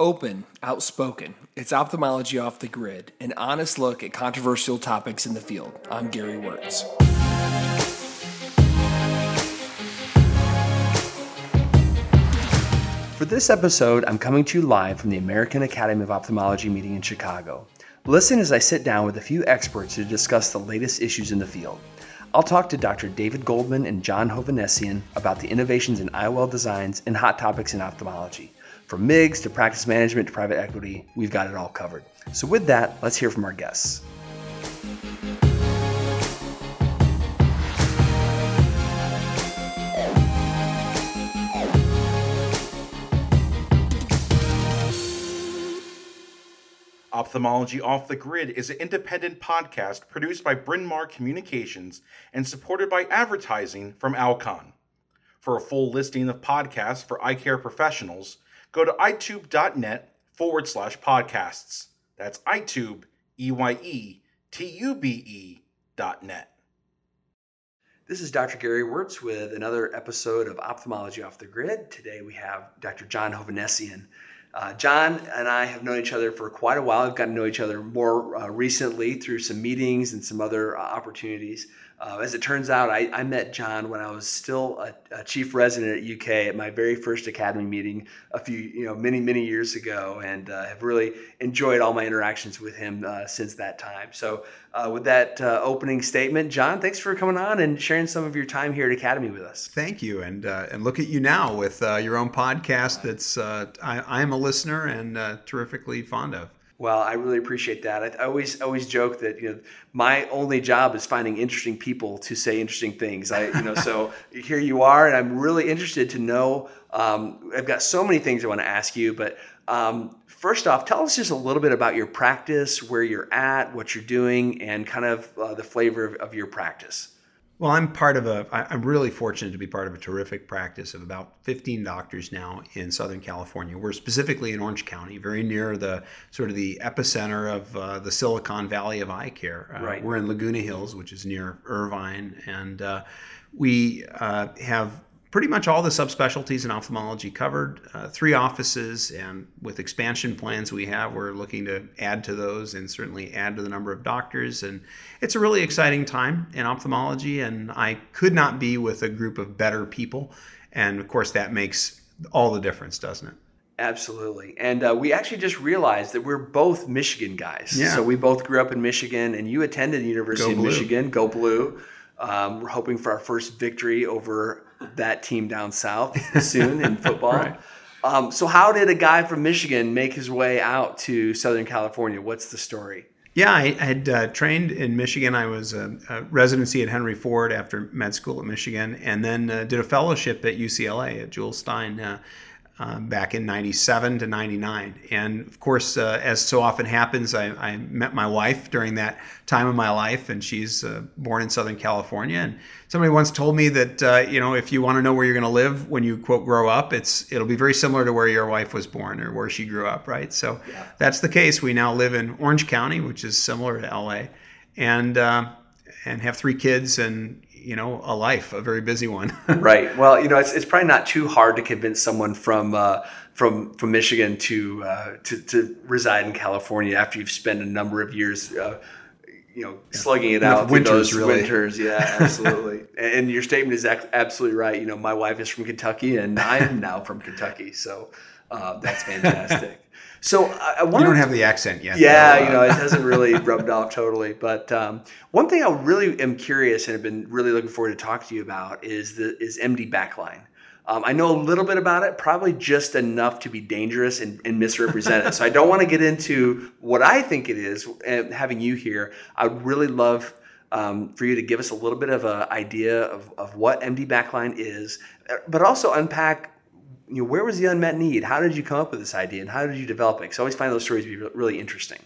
Open, outspoken. It's ophthalmology off the grid, an honest look at controversial topics in the field. I'm Gary Wörtz. For this episode, I'm coming to you live from the American Academy of Ophthalmology meeting in Chicago. Listen as I sit down with a few experts to discuss the latest issues in the field. I'll talk to Dr. David Goldman and John Hovanesian about the innovations in IOL designs and hot topics in ophthalmology. From MIGS to practice management to private equity, we've got it all covered. So, with that, let's hear from our guests. Ophthalmology Off the Grid is an independent podcast produced by Bryn Mawr Communications and supported by advertising from Alcon. For a full listing of podcasts for eye care professionals, go to eyetube.net forward slash podcasts. That's Eyetube, E-Y-E, T-U-B-E dot net. This is Dr. Gary Wörtz with another episode of Ophthalmology Off the Grid. Today we have Dr. John Hovanesian. Uh, John and I have known each other for quite a while. I've gotten to know each other more uh, recently through some meetings and some other uh, opportunities. Uh, as it turns out, I, I, met John when I was still a, a, chief resident at UK at my very first academy meeting a few, you know, many, many years ago, and uh, have really enjoyed all my interactions with him uh, since that time. So, uh, with that uh, opening statement, John, thanks for coming on and sharing some of your time here at Academy with us. Thank you, and uh, and look at you now with your own podcast. That's I, am a listener and terrifically fond of. Well, I really appreciate that. I, I always always joke that you know my only job is finding interesting people to say interesting things. I you know so here you are, and I'm really interested to know. Um, I've got so many things I want to ask you, but um, first off, tell us just a little bit about your practice, where you're at, what you're doing, and kind of uh, the flavor of, of your practice. Well, I'm part of a, I'm really fortunate to be part of a terrific practice of about 15 doctors now in Southern California. We're specifically in Orange County, very near the sort of the epicenter of uh, the Silicon Valley of eye care. Uh, right. We're in Laguna Hills, which is near Irvine, and uh, we uh, have pretty much all the subspecialties in ophthalmology covered. Uh, three offices, and with expansion plans we have, we're looking to add to those and certainly add to the number of doctors. And it's a really exciting time in ophthalmology, and I could not be with a group of better people. And of course, that makes all the difference, doesn't it? Absolutely. And uh, we actually just realized that we're both Michigan guys. Yeah. So we both grew up in Michigan, and you attended the University of Michigan. Go Blue. Um, we're hoping for our first victory over that team down south soon in football. right. um, so, how did a guy from Michigan make his way out to Southern California? What's the story? Yeah, I had uh, trained in Michigan. I was a, a, residency at Henry Ford after med school at Michigan, and then uh, did a fellowship at UCLA at Jules Stein. Uh, uh, back in 97 to 99. And of course, uh, as so often happens, I, I, met my wife during that time of my life, and she's uh, born in Southern California. And somebody once told me that, uh, you know, if you want to know where you're going to live when you, quote, grow up, it's it'll be very similar to where your wife was born or where she grew up, right? So yeah. that's the case. We now live in Orange County, which is similar to LA, and, uh, and have three kids and you know a life, a very busy one. right. Well, you know, it's, it's probably not too hard to convince someone from uh, from from Michigan to, uh, to to reside in California after you've spent a number of years. Uh, you know, slugging it out winters, those really. winters. Yeah, absolutely. and your statement is absolutely right. You know, my wife is from Kentucky, and I am now from Kentucky, so uh, that's fantastic. So I, I You don't have the accent yet. Yeah, you know, it hasn't really rubbed off totally. But um, one thing I really am curious and have been really looking forward to talk to you about is the is MD Backline. Um, I know a little bit about it, probably just enough to be dangerous and, and misrepresented. so I don't want to get into what I think it is. And having you here, I would really love um, for you to give us a little bit of an idea of, of what MD Backline is, but also unpack you know, where was the unmet need? How did you come up with this idea, and how did you develop it? Because I always find those stories to be really interesting.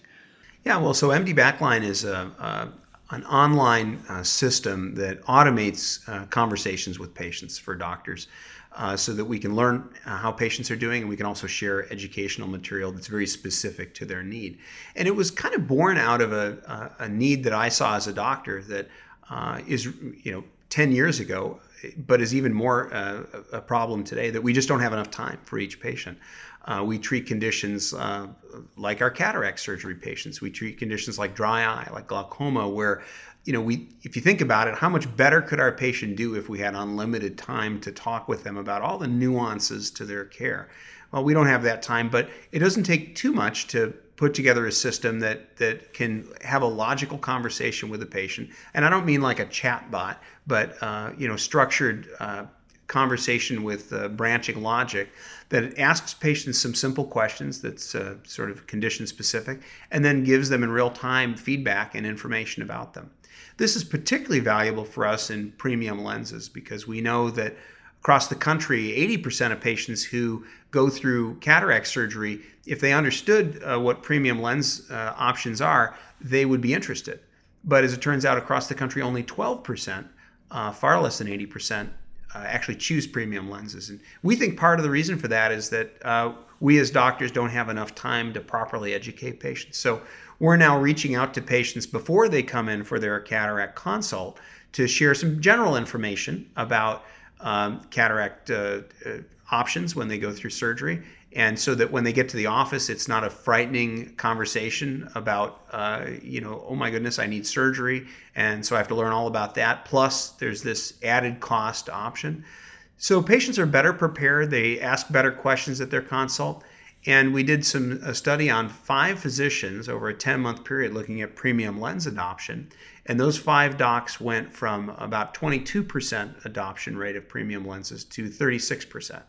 Yeah, well, so MD Backline is a, a an online uh, system that automates uh, conversations with patients for doctors. Uh, so that we can learn uh, how patients are doing and we can also share educational material that's very specific to their need. And it was kind of born out of a, a, need that I saw as a doctor that uh, is, you know, 10 years ago but is even more uh, a problem today that we just don't have enough time for each patient. Uh, we treat conditions uh, like our cataract surgery patients. We treat conditions like dry eye, like glaucoma, where you know, we if you think about it, how much better could our patient do if we had unlimited time to talk with them about all the nuances to their care? Well, we don't have that time, but it doesn't take too much to put together a system that that can have a logical conversation with the patient. And I don't mean like a chat bot, but uh, you know, structured uh, conversation with uh, branching logic that asks patients some simple questions that's uh, sort of condition specific, and then gives them in real time feedback and information about them. This is particularly valuable for us in premium lenses because we know that across the country, 80% of patients who go through cataract surgery, if they understood uh, what premium lens uh, options are, they would be interested. But as it turns out, across the country, only 12%, uh, far less than 80%, uh, actually choose premium lenses. And we think part of the reason for that is that uh, we as doctors don't have enough time to properly educate patients. So we're now reaching out to patients before they come in for their cataract consult to share some general information about um, cataract uh, uh, options when they go through surgery. And so that when they get to the office, it's not a frightening conversation about, uh, you know, oh my goodness, I need surgery. And so I have to learn all about that. Plus, there's this added cost option. So patients are better prepared. They ask better questions at their consult. And we did some a study on five physicians over a 10 month period looking at premium lens adoption. And those five docs went from about 22% adoption rate of premium lenses to 36%.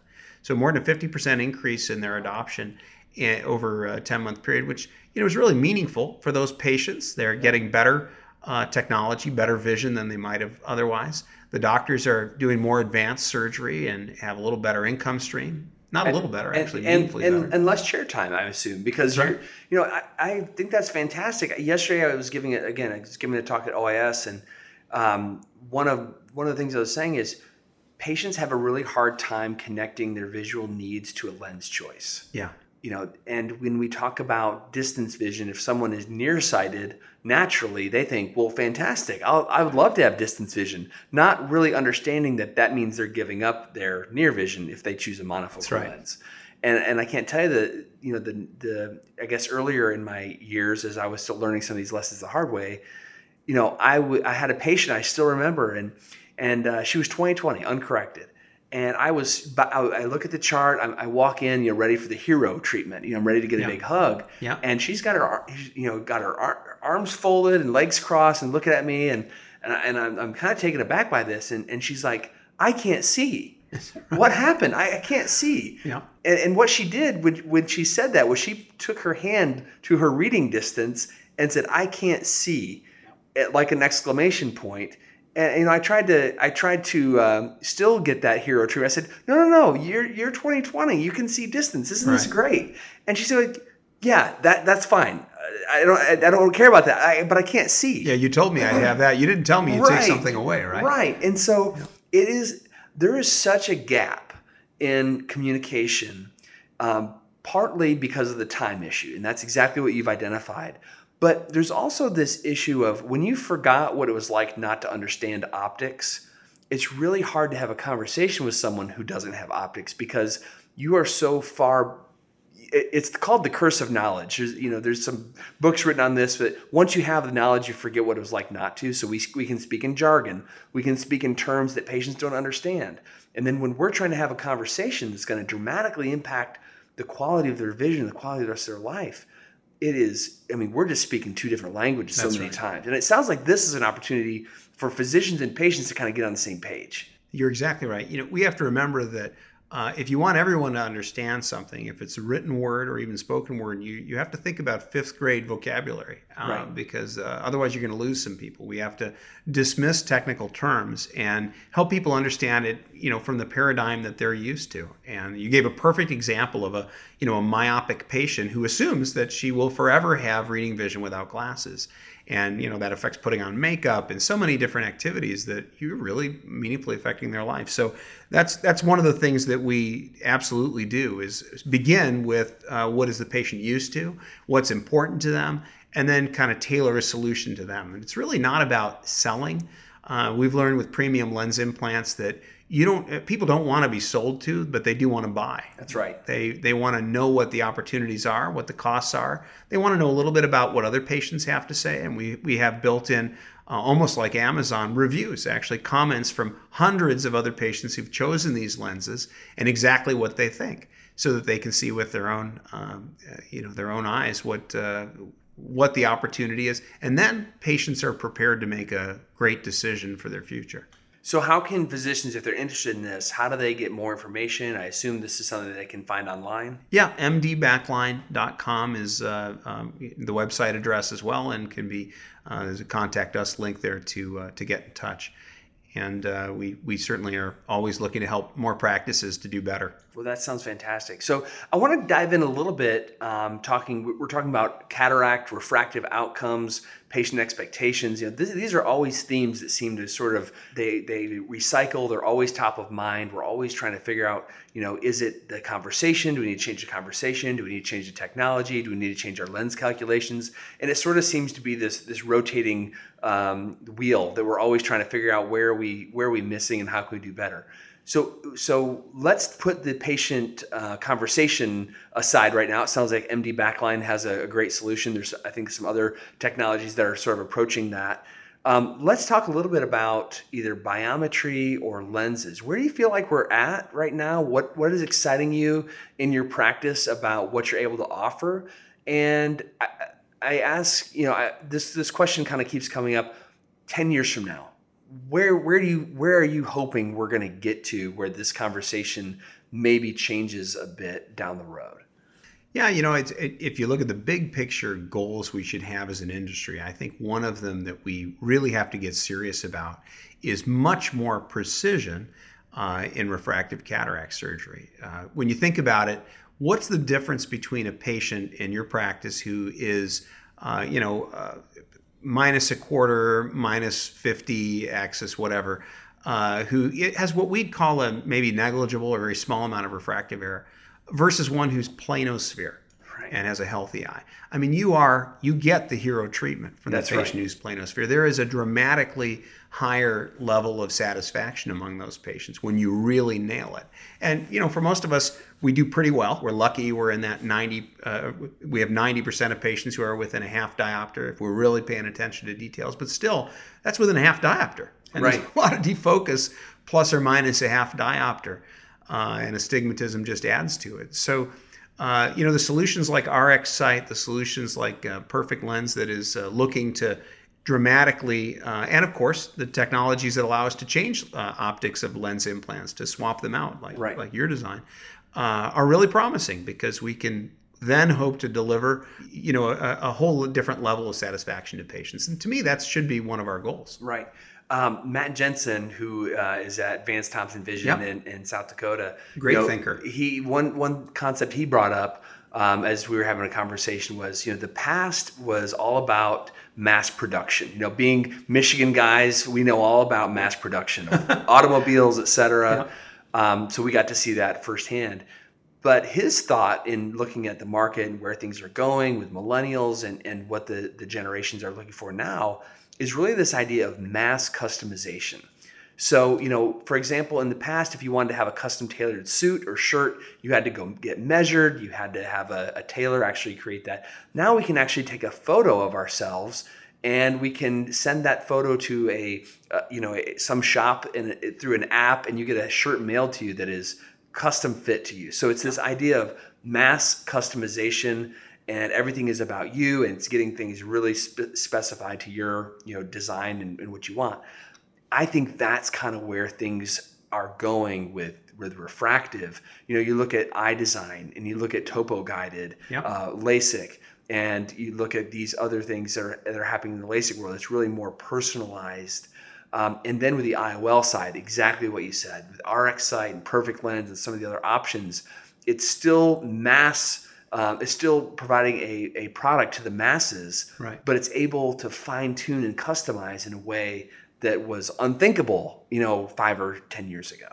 So more than a 50% increase in their adoption eh, over a 10 month period, which you know really meaningful for those patients. They're getting better uh, technology, better vision than they might have otherwise. The doctors are doing more advanced surgery and have a little better income stream. Not a little better, actually, and, meaningfully and, better. and less chair time, I assume, because Right. you know, I, I think that's fantastic. Yesterday, I was giving it again. I was giving a talk at OIS, and um, one of one of the things I was saying is patients have a really hard time connecting their visual needs to a lens choice. yeah. You know, and when we talk about distance vision, if someone is nearsighted, naturally they think, "Well, fantastic! I'll, I would love to have distance vision," not really understanding that that means they're giving up their near vision if they choose a monofocal right. lens. And and I can't tell you that you know the the I guess earlier in my years as I was still learning some of these lessons the hard way, you know, I w- I had a patient I still remember, and and uh, she was 20/20, uncorrected. And I was, I, look at the chart. I, I walk in, you know, ready for the hero treatment. You know, I'm ready to get Yeah. a big hug. Yeah. And she's got her, you know, got her arms folded and legs crossed, and looking at me, and and, I, and I'm, I'm kind of taken aback by this. And and she's like, I can't see. what happened? I, I can't see. Yeah. And, and what she did when, when she said that was she took her hand to her reading distance and said, "I can't see," at like an exclamation point. And you know, I tried to I tried to um, still get that hero treatment. I said, "No, no, no, you're you're 2020. You can see distance. Isn't this great?" And she said, "Yeah, that that's fine. I don't I don't care about that. I, but I can't see." Yeah, you told me I'd have that. You didn't tell me you'd take something away, right? Right. And so it is, there is such a gap in communication, um, partly because of the time issue. And that's exactly what you've identified. But there's also this issue of when you forgot what it was like not to understand optics, it's really hard to have a conversation with someone who doesn't have optics because you are so far it's called the curse of knowledge. There's, you know, there's some books written on this, but once you have the knowledge, you forget what it was like not to. So we, we can speak in jargon. We can speak in terms that patients don't understand. And then when we're trying to have a conversation that's going to dramatically impact the quality of their vision, the quality of the rest of their life, it is, I mean, we're just speaking two different languages so That's many right. times. And it sounds like this is an opportunity for physicians and patients to kind of get on the same page. You're exactly right. You know, we have to remember that uh, if you want everyone to understand something, if it's a written word or even spoken word, you you have to think about fifth grade vocabulary uh, Right. because uh, otherwise you're going to lose some people. We have to dismiss technical terms and help people understand it, you know, from the paradigm that they're used to. And you gave a perfect example of a you know a myopic patient who assumes that she will forever have reading vision without glasses and you know that affects putting on makeup and so many different activities that you're really meaningfully affecting their life. So that's that's one of the things that we absolutely do is begin with uh, what is the patient used to what's important to them and then kind of tailor a solution to them. And it's really not about selling. Uh, we've learned with premium lens implants that you don't uh, people don't want to be sold to, but they do want to buy. That's right. They they want to know what the opportunities are, what the costs are. They want to know a little bit about what other patients have to say, and we we have built in. Uh, almost like Amazon reviews, actually comments from hundreds of other patients who've chosen these lenses and exactly what they think, so that they can see with their own, um, uh, you know, their own eyes what uh, what the opportunity is, and then patients are prepared to make a great decision for their future. So, how can physicians, if they're interested in this, how do they get more information? I assume this is something that they can find online. Yeah, mdbackline.com is uh, um, the website address as well, and can be uh, there's a contact us link there to uh, to get in touch. And uh, we we certainly are always looking to help more practices to do better. Well, that sounds fantastic. So I want to dive in a little bit. Um, talking, we're talking about cataract, refractive outcomes, patient expectations. You know, this, these are always themes that seem to sort of they they recycle. They're always top of mind. We're always trying to figure out, you know, is it the conversation? Do we need to change the conversation? Do we need to change the technology? Do we need to change our lens calculations? And it sort of seems to be this this rotating um, wheel that we're always trying to figure out where we where are we missing and how can we do better. So, so let's put the patient uh, conversation aside right now. It sounds like MD Backline has a, a, great solution. There's, I think, some other technologies that are sort of approaching that. Um, let's talk a little bit about either biometry or lenses. Where do you feel like we're at right now? What what is exciting you in your practice about what you're able to offer? And I, I ask, you know, I, this this question kind of keeps coming up. Ten years from now, where where do you where are you hoping we're going to get to where this conversation maybe changes a bit down the road? Yeah, you know, it, if you look at the big picture goals we should have as an industry, I think one of them that we really have to get serious about is much more precision uh, in refractive cataract surgery. Uh, when you think about it, what's the difference between a patient in your practice who is, uh, you know, uh, minus a quarter, minus 50 axis, whatever, uh, who has what we'd call a maybe negligible or very small amount of refractive error, versus one who's planosphere. And has a healthy eye. I mean, you are you get the hero treatment from That's the patient right. who's planosphere. There is a dramatically higher level of satisfaction among those patients when you really nail it. And you know, for most of us, we do pretty well. We're lucky. We're in that 90. Uh, we have 90% of patients who are within a half diopter if we're really paying attention to details. But still, that's within a half diopter. And right. there's a lot of defocus plus or minus a half diopter, uh, and astigmatism just adds to it. So. Uh, you know the solutions like RxSight, the solutions like uh, Perfect Lens that is uh, looking to dramatically, uh, and of course, the technologies that allow us to change uh, optics of lens implants to swap them out, like right. like your design, uh, are really promising because we can then hope to deliver, you know, a, a, whole different level of satisfaction to patients. And to me, that should be one of our goals. Right. Um, Matt Jensen, who uh, is at Vance Thompson Vision yep. in, in, South Dakota, great you know, thinker. He one one concept he brought up um, as we were having a conversation was, you know, the past was all about mass production. You know, being Michigan guys, we know all about mass production of automobiles, et cetera. Yeah. Um, so we got to see that firsthand. But his thought in looking at the market and where things are going with millennials and, and what the, the generations are looking for now is really this idea of mass customization. So, you know, for example, in the past, if you wanted to have a custom tailored suit or shirt, you had to go get measured, you had to have a, a tailor actually create that. Now we can actually take a photo of ourselves and we can send that photo to a, uh, you know, a, some shop and through an app, and you get a shirt mailed to you that is custom fit to you. So it's this idea of mass customization and everything is about you and it's getting things really spe- specified to your you know design and, and what you want I think that's kind of where things are going with with refractive. You know, you look at iDesign and you look at topo guided, yep. uh, LASIK, and you look at these other things that are, that are happening in the LASIK world. It's really more personalized. Um, and then with the IOL side, exactly what you said with RxSight and Perfect Lens and some of the other options, it's still mass. Uh, it's still providing a, a product to the masses, right. but it's able to fine tune and customize in a way that was unthinkable, you know, five or 10 years ago.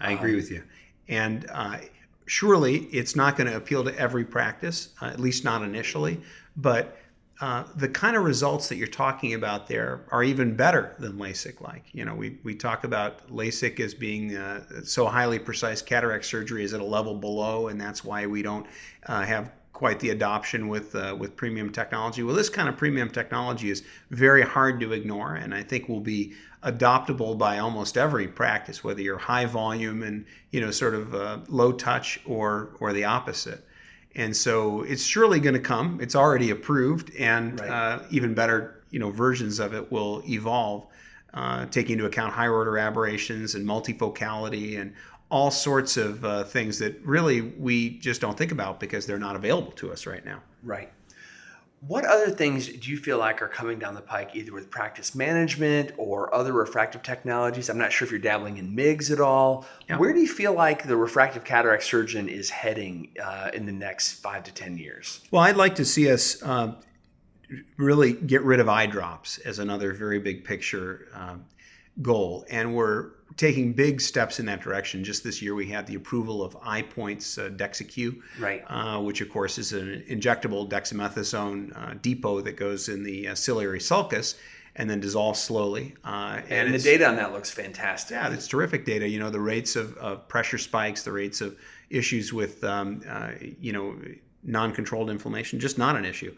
I agree um, with you. And uh, surely it's not going to appeal to every practice, uh, at least not initially. But uh, the kind of results that you're talking about there are even better than LASIK like. You know, we, we talk about LASIK as being uh, so highly precise cataract surgery is at a level below, and that's why we don't uh, have quite the adoption with uh, with premium technology. Well, this kind of premium technology is very hard to ignore, and I think will be adoptable by almost every practice, whether you're high volume and you know sort of uh, low touch or or the opposite. And so it's surely going to come. It's already approved, and right. uh, even better, you know, versions of it will evolve, uh, taking into account higher order aberrations and multifocality and all sorts of uh, things that really we just don't think about because they're not available to us right now. Right. What other things do you feel like are coming down the pike, either with practice management or other refractive technologies? I'm not sure if you're dabbling in MIGS at all. Yeah. Where do you feel like the refractive cataract surgeon is heading uh, in the next five to 10 years? Well, I'd like to see us uh, really get rid of eye drops as another very big picture um, goal. And we're taking big steps in that direction. Just this year, we had the approval of EyePoint's uh, DEXYCU, right. uh, which of course is an injectable dexamethasone uh, depot that goes in the uh, ciliary sulcus and then dissolves slowly. Uh, and, and the data on that looks fantastic. Yeah, it's terrific data. You know, the rates of, of pressure spikes, the rates of issues with, um, uh, you know, non-controlled inflammation, just not an issue.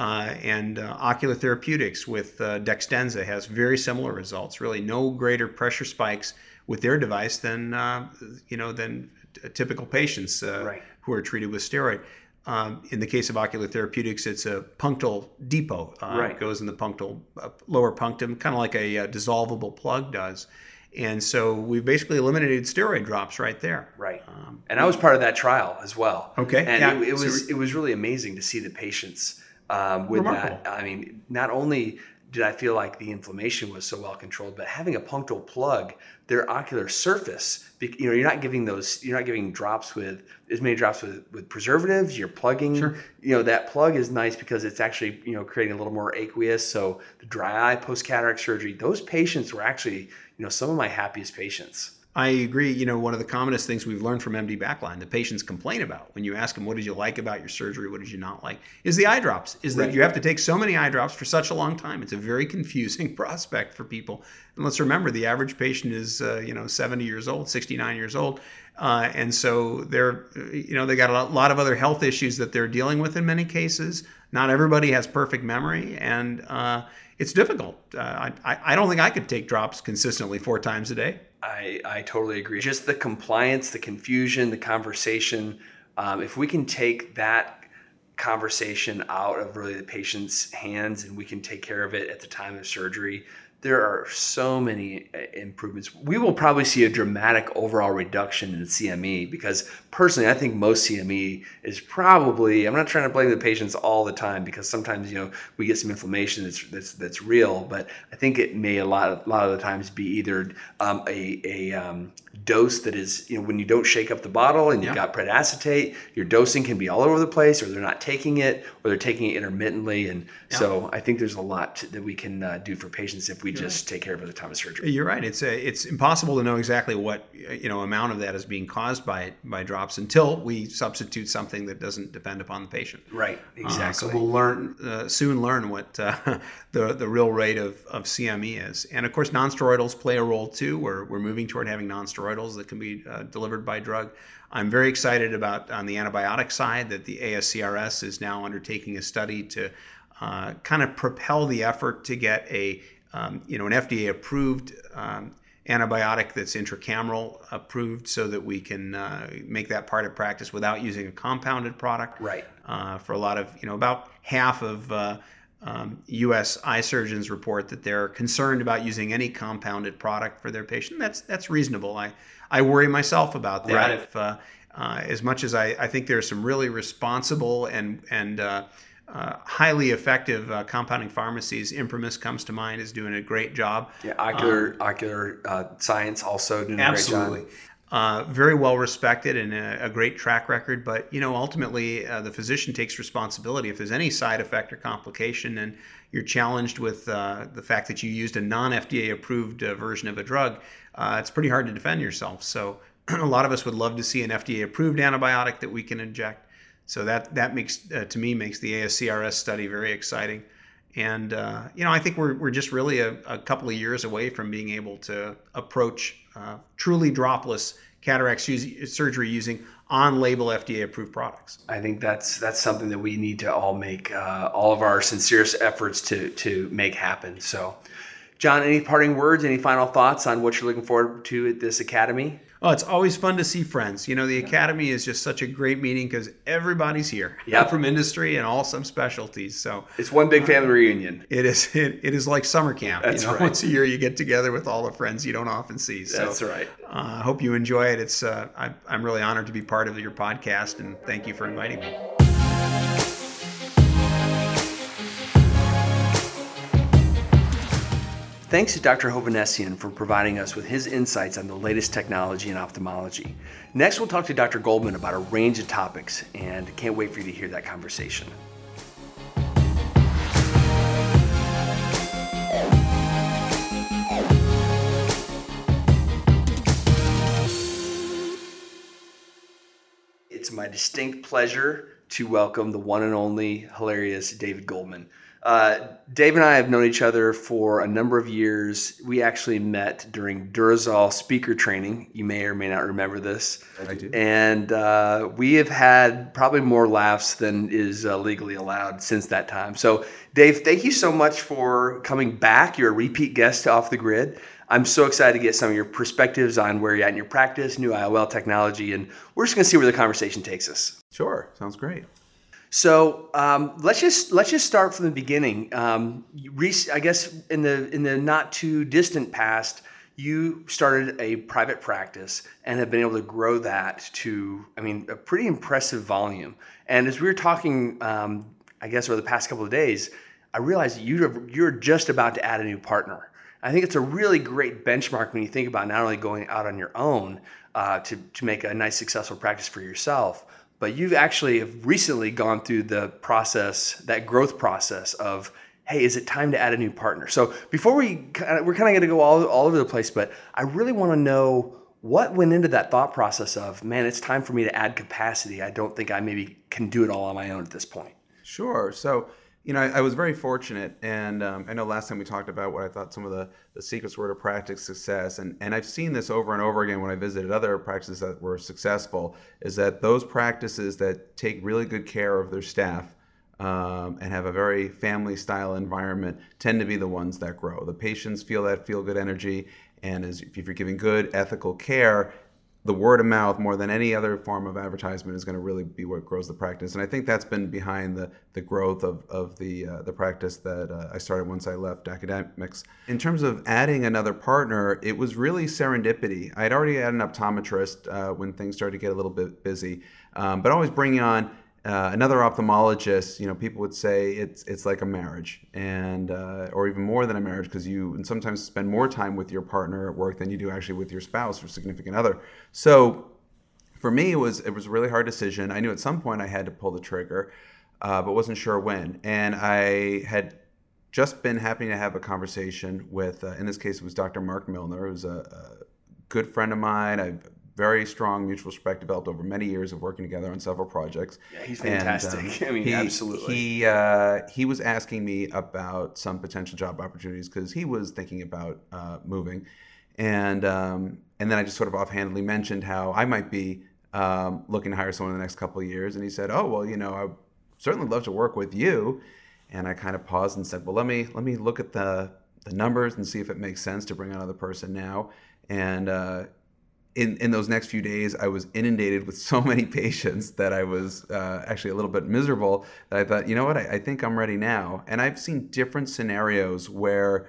Uh, and uh, Ocular Therapeutix with uh, Dextenza has very similar results. Really, no greater pressure spikes with their device than uh, you know than typical patients uh, right. who are treated with steroid. Um, in the case of Ocular Therapeutix, it's a punctal depot. Uh, right. It goes in the punctal lower punctum, kind of like a, dissolvable plug does. And so we've basically eliminated steroid drops right there. Right. Um, and I was part of that trial as well. Okay. And yeah. it, it was it was really amazing to see the patients um, with Remarkable. that. I mean, not only did I feel like the inflammation was so well controlled, but having a punctal plug, their ocular surface, you know, you're not giving those, you're not giving drops with as many drops with, with preservatives. You're plugging, sure. you know, that plug is nice because it's actually, you know, creating a little more aqueous. So the dry eye post cataract surgery, those patients were actually, you know, some of my happiest patients. I agree. You know, one of the commonest things we've learned from MD Backline, the patients complain about when you ask them, what did you like about your surgery? What did you not like? Is the eye drops. Is right. that you have to take so many eye drops for such a long time. It's a very confusing prospect for people. And let's remember, the average patient is, uh, you know, 70 years old, 69 years old. Uh, and so they're, you know, they got a lot of other health issues that they're dealing with in many cases. Not everybody has perfect memory. And, uh, it's difficult. Uh, I, I don't think I could take drops consistently four times a day. I, I totally agree. Just the compliance, the confusion, the conversation. Um, if we can take that conversation out of really the patient's hands and we can take care of it at the time of surgery, there are so many uh, improvements. We will probably see a dramatic overall reduction in CME because personally, I think most CME is probably. I'm not trying to blame the patients all the time because sometimes you know we get some inflammation that's that's, that's real, but I think it may a lot a lot of the times be either um, a a um, dose that is you know when you don't shake up the bottle and you've yeah. got pred acetate, your dosing can be all over the place, or they're not taking it, or they're taking it intermittently, and yeah. so I think there's a lot to, that we can uh, do for patients if we we just take care of it at the time of surgery. You're right. It's a, it's impossible to know exactly what you know amount of that is being caused by by drops until we substitute something that doesn't depend upon the patient. Right. Exactly. Uh, so we'll learn uh, soon learn what uh, the the real rate of, of CME is, and of course nonsteroidals play a role too. We're we're moving toward having nonsteroidals that can be uh, delivered by drug. I'm very excited about on the antibiotic side that the ASCRS is now undertaking a study to uh, kind of propel the effort to get a um, you know, an FDA approved um, antibiotic that's intracameral approved so that we can uh, make that part of practice without using a compounded product. Right. Uh, for a lot of, you know, about half of uh, um, U.S. eye surgeons report that they're concerned about using any compounded product for their patient. That's that's reasonable. I I worry myself about that. Right. If uh, uh, as much as I, I think there are some really responsible and and uh, highly effective uh, compounding pharmacies. Imprimis comes to mind is doing a great job. Yeah, ocular um, ocular uh, science also doing absolutely. a great job. Uh, very well respected and a, a, great track record, but you know ultimately uh, the physician takes responsibility. If there's any side effect or complication, and you're challenged with uh, the fact that you used a non-FDA approved version of a drug, it's pretty hard to defend yourself. So a lot of us would love to see an FDA approved antibiotic that we can inject So that that makes uh, to me makes the ASCRS study very exciting. And uh, you know, I think we're, we're just really a, a, couple of years away from being able to approach uh, truly dropless cataract surgery using on-label FDA-approved products. I think that's that's something that we need to all make uh, all of our sincerest efforts to to make happen. So, John, any parting words? Any final thoughts on what you're looking forward to at this academy? Oh, it's always fun to see friends. You know, the academy is just such a great meeting because everybody's here yep. from industry and all some specialties. So it's one big family reunion. It is. It, it is like summer camp. That's you know, right. Once a year, you get together with all the friends you don't often see. So, That's right. I uh, hope you enjoy it. It's. Uh, I, I'm really honored to be part of your podcast, and thank you for inviting me. Thanks to Dr. Hovanesian for providing us with his insights on the latest technology in ophthalmology. Next, we'll talk to Dr. Goldman about a range of topics, and can't wait for you to hear that conversation. It's my distinct pleasure to welcome the one and only hilarious David Goldman. Uh, Dave and I have known each other for a number of years. We actually met during Durezol speaker training. You may or may not remember this. I do. And uh, we have had probably more laughs than is uh, legally allowed since that time. So, Dave, thank you so much for coming back. You're a repeat guest to Off the Grid. I'm so excited to get some of your perspectives on where you're at in your practice, new IOL technology, and we're just going to see where the conversation takes us. Sure, sounds great. So um, let's just let's just start from the beginning. Um, I guess in the in the not too distant past, you started a private practice and have been able to grow that to, I mean, a pretty impressive volume. And as we were talking, um, I guess over the past couple of days, I realized you you're just about to add a new partner. I think it's a really great benchmark when you think about not only going out on your own uh, to to make a nice successful practice for yourself but you've actually recently gone through the process, that growth process of, hey, is it time to add a new partner? So before we, we're kind of going to go all, all over the place, but I really want to know what went into that thought process of, man, it's time for me to add capacity. I don't think I maybe can do it all on my own at this point. Sure. So you know, I, I, was very fortunate, and um, I know last time we talked about what I thought some of the, the secrets were to practice success, and, and I've seen this over and over again when I visited other practices that were successful, is that those practices that take really good care of their staff um, and have a very family style environment tend to be the ones that grow. The patients feel that feel good energy, and as, if you're giving good ethical care, the word of mouth more than any other form of advertisement is going to really be what grows the practice. And i think that's been behind the, the growth of, of the, uh, the practice that uh, i started once i left academics. In terms of adding another partner it was really serendipity. I had already had an optometrist uh, when things started to get a little bit busy um, but always bringing on uh, another ophthalmologist, you know, people would say it's it's like a marriage, and uh, or even more than a marriage, because you and sometimes spend more time with your partner at work than you do actually with your spouse or significant other. So, for me, it was it was a really hard decision. I knew at some point I had to pull the trigger, uh, but wasn't sure when. And I had just been happy to have a conversation with, uh, in this case, it was Dr. Mark Milner, who's a, a good friend of mine. I've very strong mutual respect developed over many years of working together on several projects. Yeah, he's fantastic. And, um, I mean, he, absolutely. He uh, he was asking me about some potential job opportunities because he was thinking about uh, moving, and um, and then I just sort of offhandedly mentioned how I might be um, looking to hire someone in the next couple of years, and he said, "Oh well, you know, I certainly love to work with you." And I kind of paused and said, "Well, let me let me look at the the numbers and see if it makes sense to bring another person now." And uh, in, in those next few days, I was inundated with so many patients that I was uh, actually a little bit miserable. That I thought, you know what, I, I, think I'm ready now. And I've seen different scenarios where,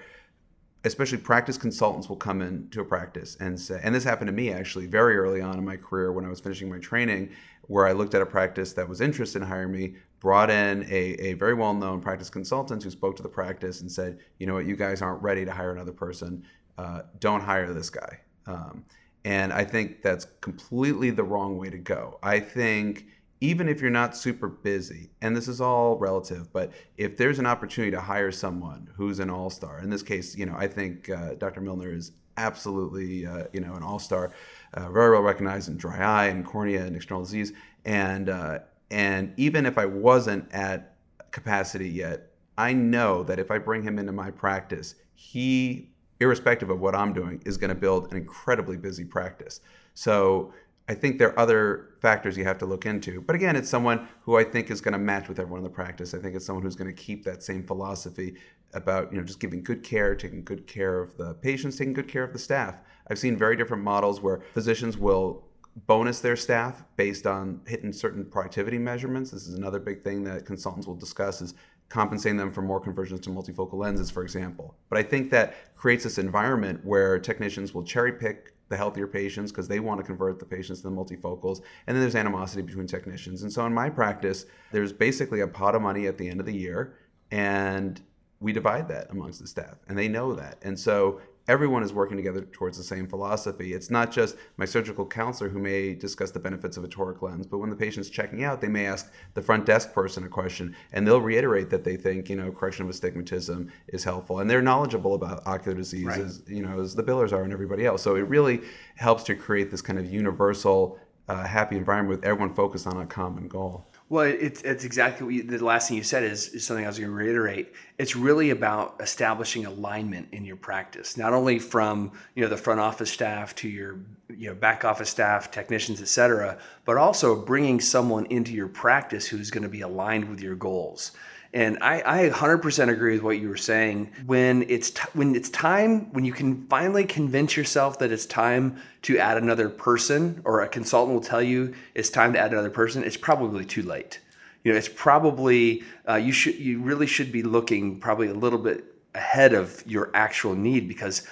especially practice consultants will come into a practice and say, and this happened to me actually very early on in my career when I was finishing my training, where I looked at a practice that was interested in hiring me, brought in a, a very well known practice consultant who spoke to the practice and said, you know what, you guys aren't ready to hire another person. Uh, don't hire this guy. Um, and I think that's completely the wrong way to go. I think even if you're not super busy, and this is all relative, but if there's an opportunity to hire someone who's an all star, in this case, you know, I think uh, Dr. Milner is absolutely, uh, you know, an all star, uh, very well recognized in dry eye and cornea and external disease, and uh, And even if I wasn't at capacity yet, I know that if I bring him into my practice, he, irrespective of what I'm doing, is going to build an incredibly busy practice. So I think there are other factors you have to look into. But again, it's someone who I think is going to match with everyone in the practice. I think it's someone who's going to keep that same philosophy about you know just giving good care, taking good care of the patients, taking good care of the staff. I've seen very different models where physicians will bonus their staff based on hitting certain productivity measurements. This is another big thing that consultants will discuss is compensating them for more conversions to multifocal lenses, for example. But I think that creates this environment where technicians will cherry pick the healthier patients because they want to convert the patients to the multifocals. And then there's animosity between technicians. And so in my practice, there's basically a pot of money at the end of the year, and we divide that amongst the staff, and they know that. And so everyone is working together towards the same philosophy. It's not just my surgical counselor who may discuss the benefits of a toric lens, but when the patient's checking out, they may ask the front desk person a question, and they'll reiterate that they think you know correction of astigmatism is helpful, and they're knowledgeable about ocular disease right. as you know as the billers are and everybody else. So it really helps to create this kind of universal, uh, happy environment with everyone focused on a common goal. Well, it's, it's exactly what you, the last thing you said is, is something I was going to reiterate. It's really about establishing alignment in your practice, not only from you know the front office staff to your you know back office staff, technicians, et cetera, but also bringing someone into your practice who's going to be aligned with your goals. And I, I 100% agree with what you were saying. When it's t- when it's time, when you can finally convince yourself that it's time to add another person, or a consultant will tell you it's time to add another person, it's probably too late. You know, it's probably uh, you should you really should be looking probably a little bit ahead of your actual need because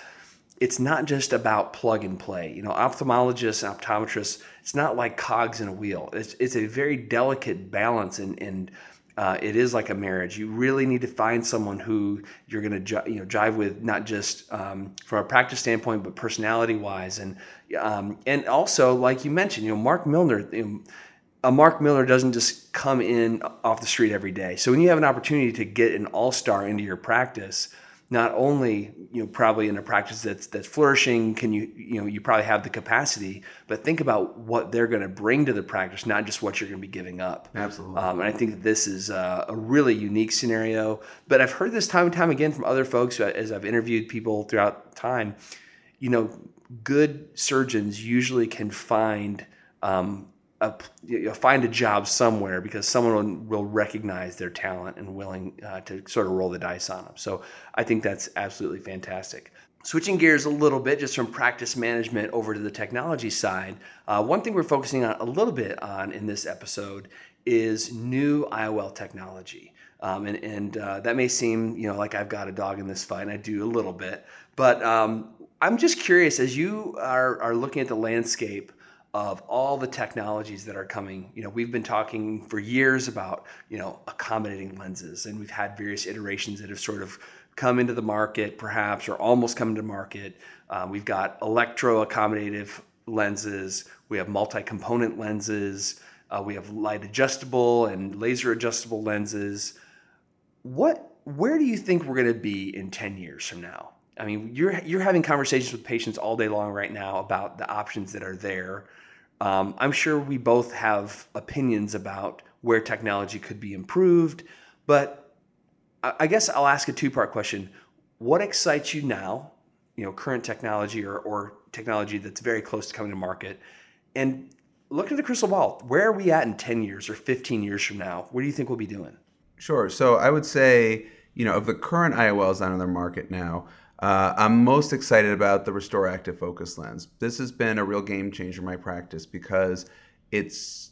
it's not just about plug and play. You know, ophthalmologists and optometrists, it's not like cogs in a wheel. It's, it's a very delicate balance and, and uh, it is like a marriage. You really need to find someone who you're going to you know jive with, not just um, from a practice standpoint, but personality wise, and um, and also like you mentioned, you know, Mark Milner. You know, a Mark Miller doesn't just come in off the street every day. So when you have an opportunity to get an all star into your practice, not only you know probably in a practice that's that's flourishing can you you know you probably have the capacity but think about what they're going to bring to the practice not just what you're going to be giving up. Absolutely. Um, and i think that this is a, a, really unique scenario but i've heard this time and time again from other folks as i've interviewed people throughout time you know good surgeons usually can find um, a, you know, find a job somewhere because someone will, recognize their talent and willing uh, to sort of roll the dice on them. So I think that's absolutely fantastic. Switching gears a little bit, just from practice management over to the technology side, uh, one thing we're focusing on a little bit on in this episode is new IOL technology. Um, and and uh, that may seem, you know, like I've got a dog in this fight, and I do a little bit. But um, I'm just curious, as you are, are looking at the landscape of all the technologies that are coming. You know, we've been talking for years about, you know, accommodating lenses, and we've had various iterations that have sort of come into the market, perhaps, or almost come into market. Um, we've got electro accommodative lenses, we have multi component lenses, uh, we have light adjustable and laser adjustable lenses. What, where do you think we're going to be in 10 years from now? I mean, you're you're having conversations with patients all day long right now about the options that are there. Um, I'm sure we both have opinions about where technology could be improved, but I guess I'll ask a two part question. What excites you now, you know, current technology or, or technology that's very close to coming to market? And look at the crystal ball. Where are we at in 10 years or 15 years from now? What do you think we'll be doing? Sure. So I would say, you know, of the current IOLs are on the market now, uh, I'm most excited about the ReSTOR Active Focus Lens. This has been a real game changer in my practice because it's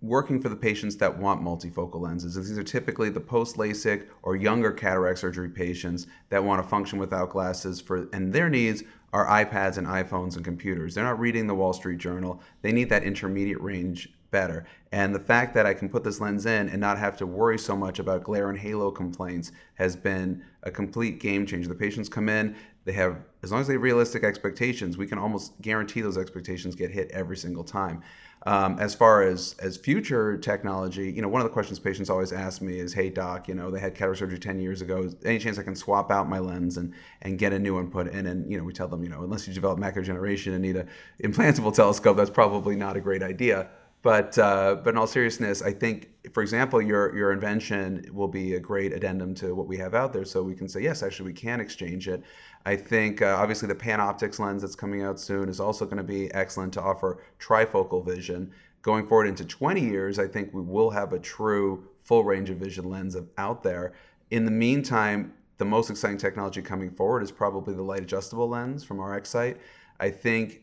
working for the patients that want multifocal lenses. These are typically the post LASIK or younger cataract surgery patients that want to function without glasses for and their needs are iPads and iPhones and computers. They're not reading the Wall Street Journal. They need that intermediate range better. And the fact that I can put this lens in and not have to worry so much about glare and halo complaints has been a complete game changer. The patients come in, they have, as long as they have realistic expectations, we can almost guarantee those expectations get hit every single time. Um, as far as as future technology, you know, one of the questions patients always ask me is, "Hey doc, you know, they had cataract surgery 10 years ago. Any chance I can swap out my lens and and get a new one put in?" And you know, we tell them, you know, unless you develop macular degeneration and need a implantable telescope, that's probably not a great idea. But uh, but in all seriousness, I think, for example, your your invention will be a great addendum to what we have out there. So we can say yes, actually, we can exchange it. I think uh, obviously the PanOptix lens that's coming out soon is also going to be excellent to offer trifocal vision. Going forward into 20 years, I think we will have a true full range of vision lens out there. In the meantime, the most exciting technology coming forward is probably the light adjustable lens from RxSight. I think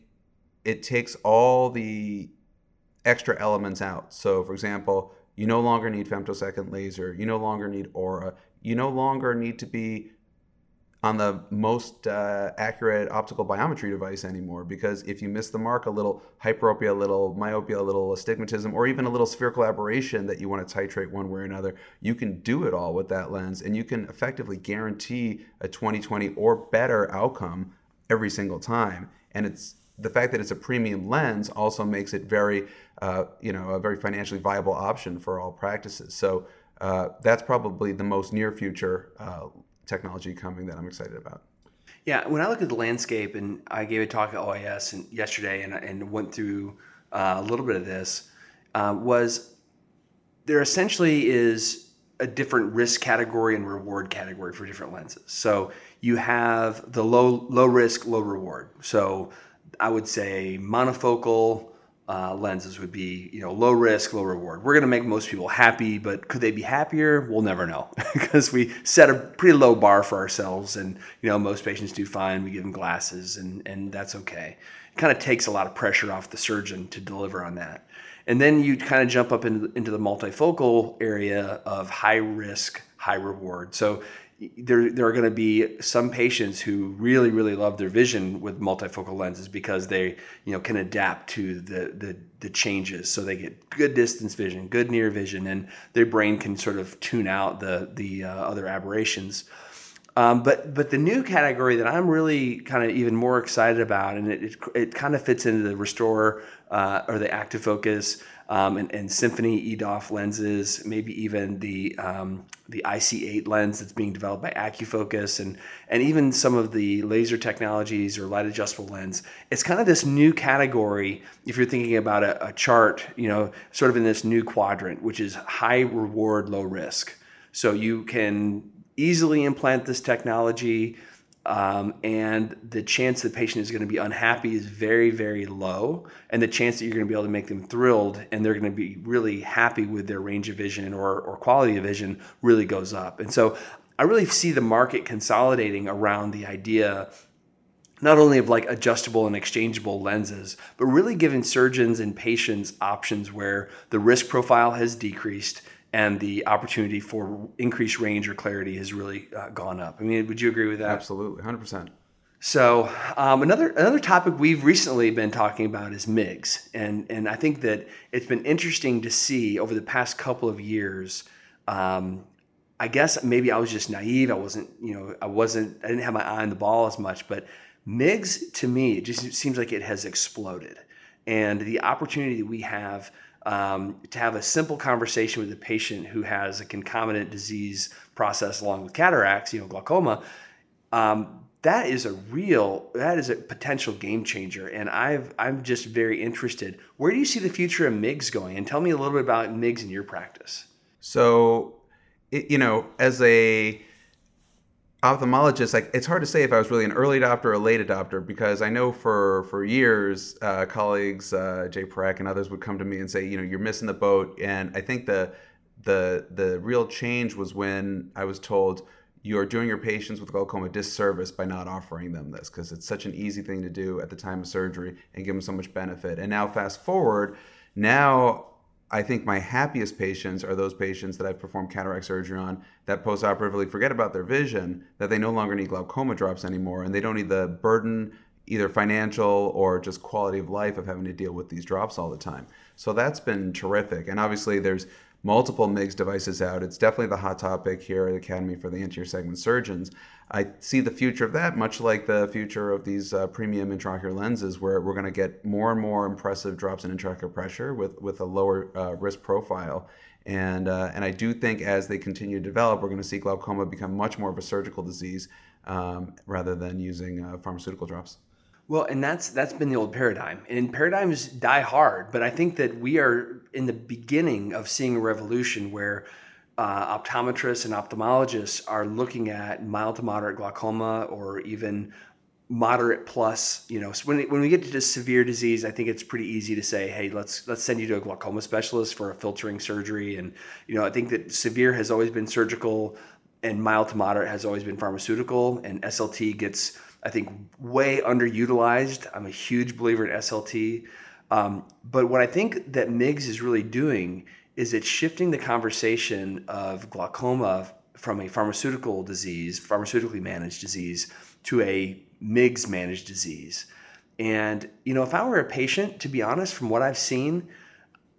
it takes all the extra elements out. So, for example, you no longer need femtosecond laser, you no longer need ORA, you no longer need to be on the most uh, accurate optical biometry device anymore because if you miss the mark a little hyperopia a little myopia a little astigmatism or even a little spherical aberration that you want to titrate one way or another you can do it all with that lens and you can effectively guarantee a 2020 or better outcome every single time and it's the fact that it's a premium lens also makes it very uh, you know a very financially viable option for all practices so uh, that's probably the most near future uh, technology coming that I'm excited about. Yeah, when I look at the landscape, and I gave a talk at OIS and yesterday, and, and went through uh, a little bit of this, uh, was there essentially is a different risk category and reward category for different lenses. So you have the low low risk, low reward. So I would say monofocal uh, lenses would be you know low risk low reward. We're going to make most people happy but could they be happier? We'll never know because we set a pretty low bar for ourselves and you know most patients do fine. We give them glasses and and that's okay. It kind of takes a lot of pressure off the surgeon to deliver on that. And then you kind of jump up into, into the multifocal area of high risk high reward. So there, there are going to be some patients who really really love their vision with multifocal lenses because they you know can adapt to the, the the changes. So they get good distance vision good near vision and their brain can sort of tune out the the uh, other aberrations. Um, but but the new category that I'm really kind of even more excited about, and it, it, it kind of fits into the ReSTOR uh, or the ActiveFocus um, and, and, Symfony EDOF lenses, maybe even the um, the IC8 lens that's being developed by AcuFocus, and and even some of the laser technologies or light adjustable lens. It's kind of this new category. If you're thinking about a, a chart, you know, sort of in this new quadrant, which is high reward, low risk. So you can easily implant this technology. Um, and the chance the patient is going to be unhappy is very, very low. And the chance that you're going to be able to make them thrilled and they're going to be really happy with their range of vision or, or quality of vision really goes up. And so I really see the market consolidating around the idea not only of like adjustable and exchangeable lenses, but really giving surgeons and patients options where the risk profile has decreased and the opportunity for increased range or clarity has really uh, gone up. I mean, would you agree with that? Absolutely, hundred percent. So um, another another topic we've recently been talking about is MIGS, and and I think that it's been interesting to see over the past couple of years. Um, I guess maybe I was just naive. I wasn't, you know, I wasn't, I didn't have my eye on the ball as much. But MIGS to me, it just seems like it has exploded, and the opportunity that we have um, to have a simple conversation with a patient who has a concomitant disease process along with cataracts, you know, glaucoma, um, that is a real, that is a potential game changer. And I've, I'm just very interested. Where do you see the future of MIGS going? And tell me a little bit about MIGS in your practice. So, you know, as a ophthalmologist, like it's hard to say if I was really an early adopter or a late adopter because I know for for years, uh, colleagues uh, Jai Parekh and others would come to me and say, you know, you're missing the boat. And I think the the the real change was when I was told you're doing your patients with glaucoma disservice by not offering them this because it's such an easy thing to do at the time of surgery and give them so much benefit. And now fast forward, now I think my happiest patients are those patients that I've performed cataract surgery on that postoperatively forget about their vision, that they no longer need glaucoma drops anymore, and they don't need the burden, either financial or just quality of life, of having to deal with these drops all the time. So that's been terrific. And obviously, there's multiple MIGS devices out. It's definitely the hot topic here at the Academy for the Anterior Segment Surgeons. I see the future of that much like the future of these uh, premium intraocular lenses, where we're going to get more and more impressive drops in intraocular pressure with, with a lower uh, risk profile. And, uh, and I do think as they continue to develop, we're going to see glaucoma become much more of a surgical disease um, rather than using uh, pharmaceutical drops. Well, and that's that's been the old paradigm, and paradigms die hard. But I think that we are in the beginning of seeing a revolution where uh, optometrists and ophthalmologists are looking at mild to moderate glaucoma or even moderate plus you know so when, when we get to severe disease i think it's pretty easy to say hey let's let's send you to a glaucoma specialist for a filtering surgery and you know i think that severe has always been surgical and mild to moderate has always been pharmaceutical and slt gets i think way underutilized i'm a huge believer in slt um, but what i think that migs is really doing is it's shifting the conversation of glaucoma from a pharmaceutical disease pharmaceutically managed disease to a MIGS managed disease. And you know, if I were a patient, to be honest, from what I've seen,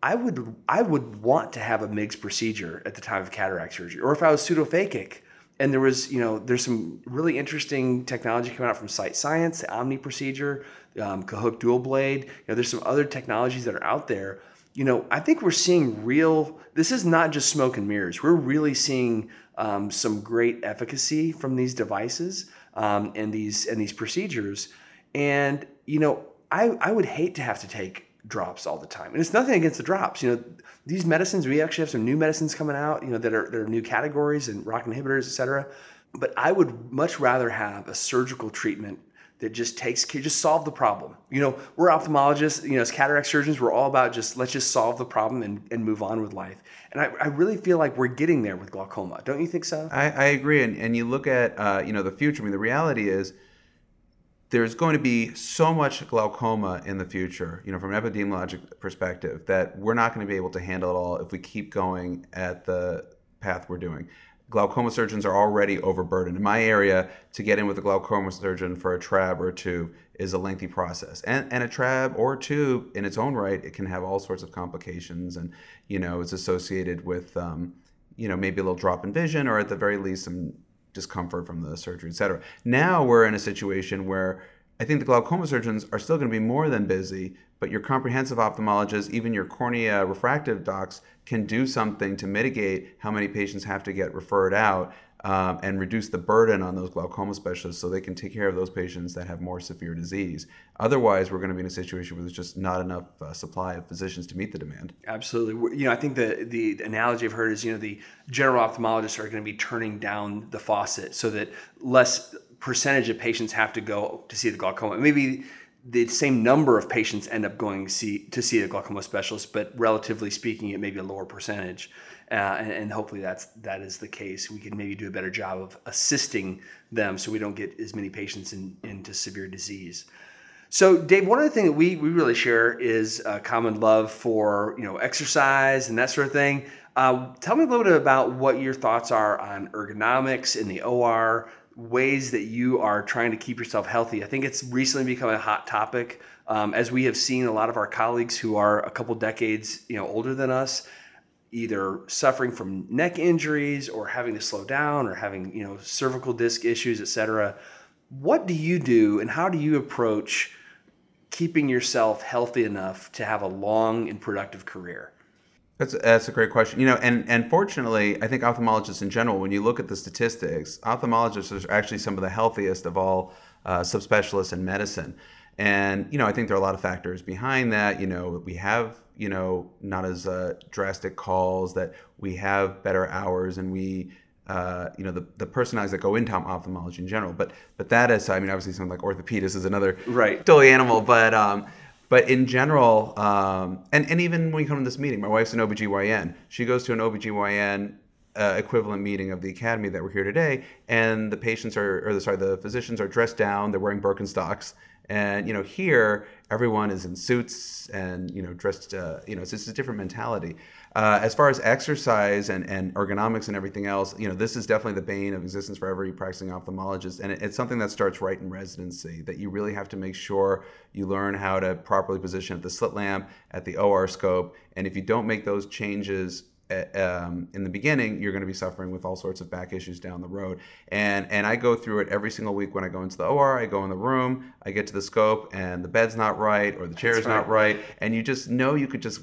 I would I would want to have a MIGS procedure at the time of cataract surgery. Or if I was pseudophakic and there was, you know, there's some really interesting technology coming out from Sight Science, the Omni procedure, um, Kahook dual blade. You know, there's some other technologies that are out there. You know, I think we're seeing real. This is not just smoke and mirrors. We're really seeing um, some great efficacy from these devices um, and these and these procedures. And you know, I I would hate to have to take drops all the time. And it's nothing against the drops. You know, these medicines, we actually have some new medicines coming out, you know, that are, that are new categories and ROCK inhibitors, et cetera. But I would much rather have a surgical treatment that just takes care, just solve the problem. You know, we're ophthalmologists, you know, as cataract surgeons, we're all about just let's just solve the problem and, and move on with life. And I, I really feel like we're getting there with glaucoma. Don't you think so? I, I agree. And, and you look at, uh, you know, the future. I mean, the reality is there's going to be so much glaucoma in the future, you know, from an epidemiologic perspective, that we're not going to be able to handle it all if we keep going at the path we're doing glaucoma surgeons are already overburdened. In my area, to get in with a glaucoma surgeon for a trab or two is a lengthy process. And, and a trab or two, in its own right, it can have all sorts of complications. And, you know, it's associated with, um, you know, maybe a little drop in vision or at the very least some discomfort from the surgery, et cetera. Now we're in a situation where I think the glaucoma surgeons are still going to be more than busy, but your comprehensive ophthalmologists, even your cornea refractive docs, can do something to mitigate how many patients have to get referred out um, and reduce the burden on those glaucoma specialists so they can take care of those patients that have more severe disease. Otherwise, we're going to be in a situation where there's just not enough uh, supply of physicians to meet the demand. Absolutely. You know, I think the the analogy I've heard is, you know, the general ophthalmologists are going to be turning down the faucet so that less percentage of patients have to go to see the glaucoma. Maybe the same number of patients end up going see, to see a glaucoma specialist, but relatively speaking, it may be a lower percentage. Uh, and, and, hopefully that's that is the case. We can maybe do a better job of assisting them so we don't get as many patients in, into severe disease. So, Dave, one of the things that we, we really share is a common love for you know exercise and that sort of thing. Uh, tell me a little bit about what your thoughts are on ergonomics in the OR, ways that you are trying to keep yourself healthy. I think it's recently become a hot topic um, as we have seen a lot of our colleagues who are a couple decades you know older than us either suffering from neck injuries or having to slow down or having you know cervical disc issues etc what do you do and how do you approach keeping yourself healthy enough to have a long and productive career that's that's a great question. You know, and and fortunately, I think ophthalmologists in general, when you look at the statistics, ophthalmologists are actually some of the healthiest of all uh, subspecialists in medicine. And you know, I think there are a lot of factors behind that. You know, we have you know not as uh, drastic calls, that we have better hours, and we uh, you know the, the personalities that go into ophthalmology in general. But but that is, I mean, obviously something like orthopedist is another right totally animal. But um, but in general, um, and, and even when you come to this meeting, my wife's an OBGYN. She goes to an OBGYN uh, equivalent meeting of the academy that we're here today, and the patients are, or the, sorry, the physicians are dressed down, they're wearing Birkenstocks. And, you know, here, everyone is in suits and, you know, dressed, uh, you know, it's just a different mentality. Uh, as far as exercise and, and ergonomics and everything else, you know, this is definitely the bane of existence for every practicing ophthalmologist. And it, it's something that starts right in residency that you really have to make sure you learn how to properly position at the slit lamp, at the OR scope. And if you don't make those changes um, in the beginning, you're going to be suffering with all sorts of back issues down the road. And and I go through it every single week when I go into the OR. I go in the room, I get to the scope, and the bed's not right or the chair's right. not right, and you just know you could just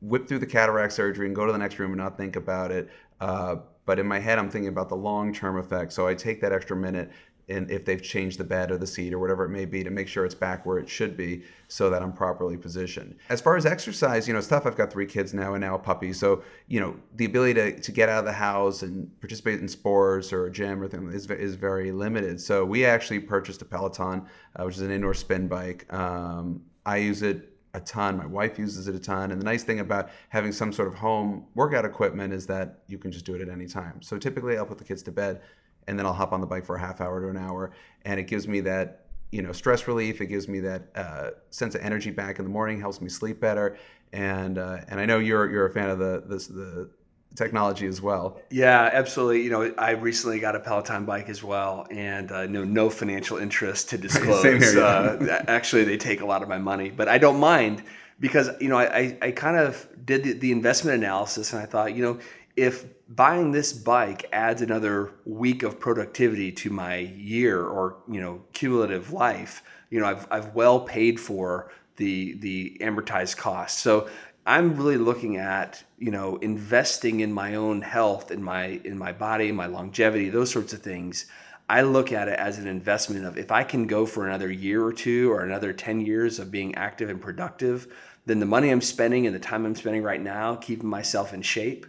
whip through the cataract surgery and go to the next room and not think about it. Uh, but in my head, I'm thinking about the long term effect. So I take that extra minute and if they've changed the bed or the seat or whatever it may be to make sure it's back where it should be so that I'm properly positioned. As far as exercise, you know, it's tough. I've got three kids now and now a puppy. So, you know, the ability to, to get out of the house and participate in sports or a gym or things is, is very limited. So we actually purchased a Peloton, uh, which is an indoor spin bike. Um, I use it a ton. My wife uses it a ton. And the nice thing about having some sort of home workout equipment is that you can just do it at any time. So typically I'll put the kids to bed and then I'll hop on the bike for a half hour to an hour. And it gives me that, you know, stress relief. It gives me that uh, sense of energy back in the morning, helps me sleep better. And, uh, and I know you're, you're a fan of the, the, the technology as well. Yeah, absolutely. You know, I recently got a Peloton bike as well, and uh, no no financial interest to disclose. Same here, yeah. uh, actually, they take a lot of my money, but I don't mind because you know I, I kind of did the, the investment analysis, and I thought, you know, if buying this bike adds another week of productivity to my year or you know cumulative life, you know, I've I've well paid for the the amortized cost. So I'm really looking at you know investing in my own health, in my in my body, my longevity, those sorts of things. I look at it as an investment of if I can go for another year or two or another 10 years of being active and productive, then the money I'm spending and the time I'm spending right now keeping myself in shape,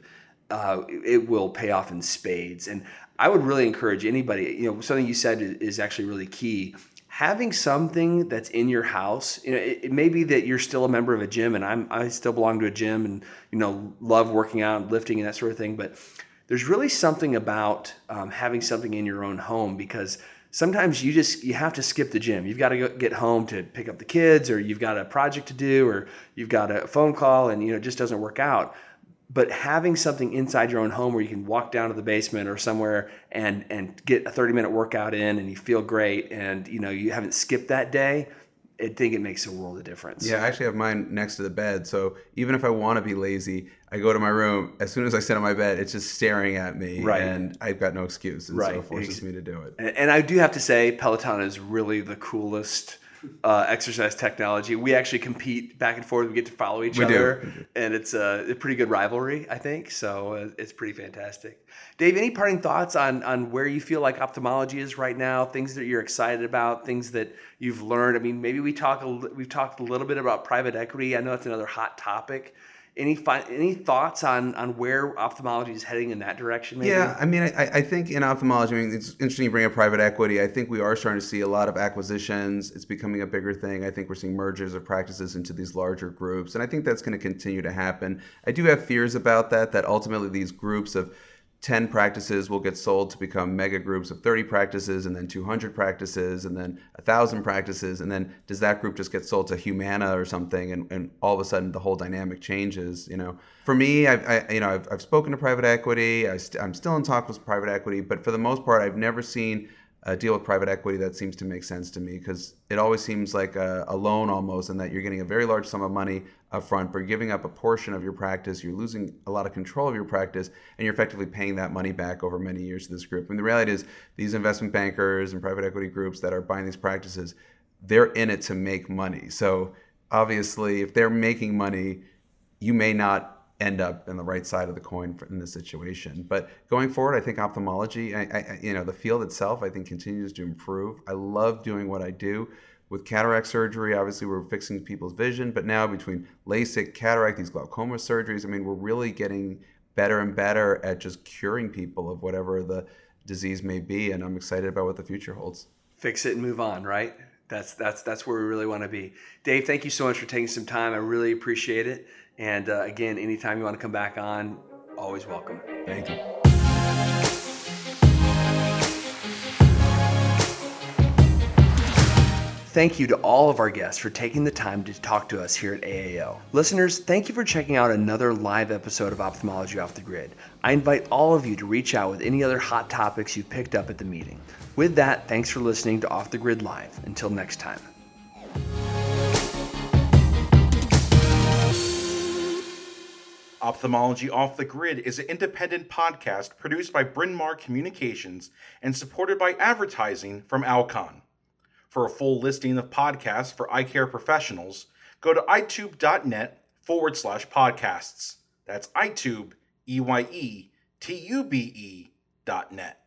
uh, it will pay off in spades. And I would really encourage anybody, you know, something you said is actually really key. Having something that's in your house you know it, it, may be that you're still a member of a gym and i'm i still belong to a gym and you know love working out and lifting and that sort of thing but there's really something about um, having something in your own home because sometimes you just you have to skip the gym. You've got to get home to pick up the kids or you've got a project to do or you've got a phone call and you know it just doesn't work out but having something inside your own home where you can walk down to the basement or somewhere and and get a 30 minute workout in and you feel great and you know you haven't skipped that day I think it makes a world of difference. Yeah, I actually have mine next to the bed. So even if I want to be lazy, I go to my room. As soon as I sit on my bed, it's just staring at me, right. and I've got no excuse, and right. so it forces me to do it. And, and I do have to say, Peloton is really the coolest uh, exercise technology. We actually compete back and forth. We get to follow each we other, do. and it's a, a, pretty good rivalry, I think. So uh, it's pretty fantastic. Dave, any parting thoughts on on where you feel like ophthalmology is right now? Things that you're excited about, things that you've learned. I mean, maybe we talk a, we've talked a little bit about private equity. I know that's another hot topic any fi- any thoughts on on where ophthalmology is heading in that direction? Maybe? Yeah, I mean, I, I think in ophthalmology, I mean, it's interesting you bring up private equity. I think we are starting to see a lot of acquisitions. It's becoming a bigger thing. I think we're seeing mergers of practices into these larger groups, and I think that's going to continue to happen. I do have fears about that. That ultimately these groups of 10 practices will get sold to become mega groups of 30 practices and then 200 practices and then 1000 practices. And then does that group just get sold to humana or something? And, and all of a sudden the whole dynamic changes you know? For me i've I, you know I've, I've spoken to private equity. I st- i'm still in talks with private equity but for the most part i've never seen a deal with private equity that seems to make sense to me because it always seems like a, a, loan almost, and that you're getting a very large sum of money upfront, but giving up a portion of your practice, you're losing a lot of control of your practice, and you're effectively paying that money back over many years to this group. And the reality is, these investment bankers and private equity groups that are buying these practices, they're in it to make money. So obviously, if they're making money, you may not end up in the right side of the coin in this situation. But going forward, I think ophthalmology, I, I, you know, the field itself, I think continues to improve. I love doing what I do. With cataract surgery, obviously we're fixing people's vision, but now between LASIK, cataract, these glaucoma surgeries, I mean, we're really getting better and better at just curing people of whatever the disease may be, and I'm excited about what the future holds. Fix it and move on, right? That's that's that's where we really want to be. Dave, thank you so much for taking some time. I really appreciate it. And uh, again, anytime you want to come back on, always welcome. Thank you. Thank you to all of our guests for taking the time to talk to us here at AAO. Listeners, thank you for checking out another live episode of Ophthalmology Off the Grid. I invite all of you to reach out with any other hot topics you picked up at the meeting. With that, thanks for listening to Off the Grid Live. Until next time. Ophthalmology Off the Grid is an independent podcast produced by Bryn Mawr Communications and supported by advertising from Alcon. For a full listing of podcasts for eye care professionals, go to eyetube.net forward slash podcasts. That's Eyetube, E Y E T U B E dot net.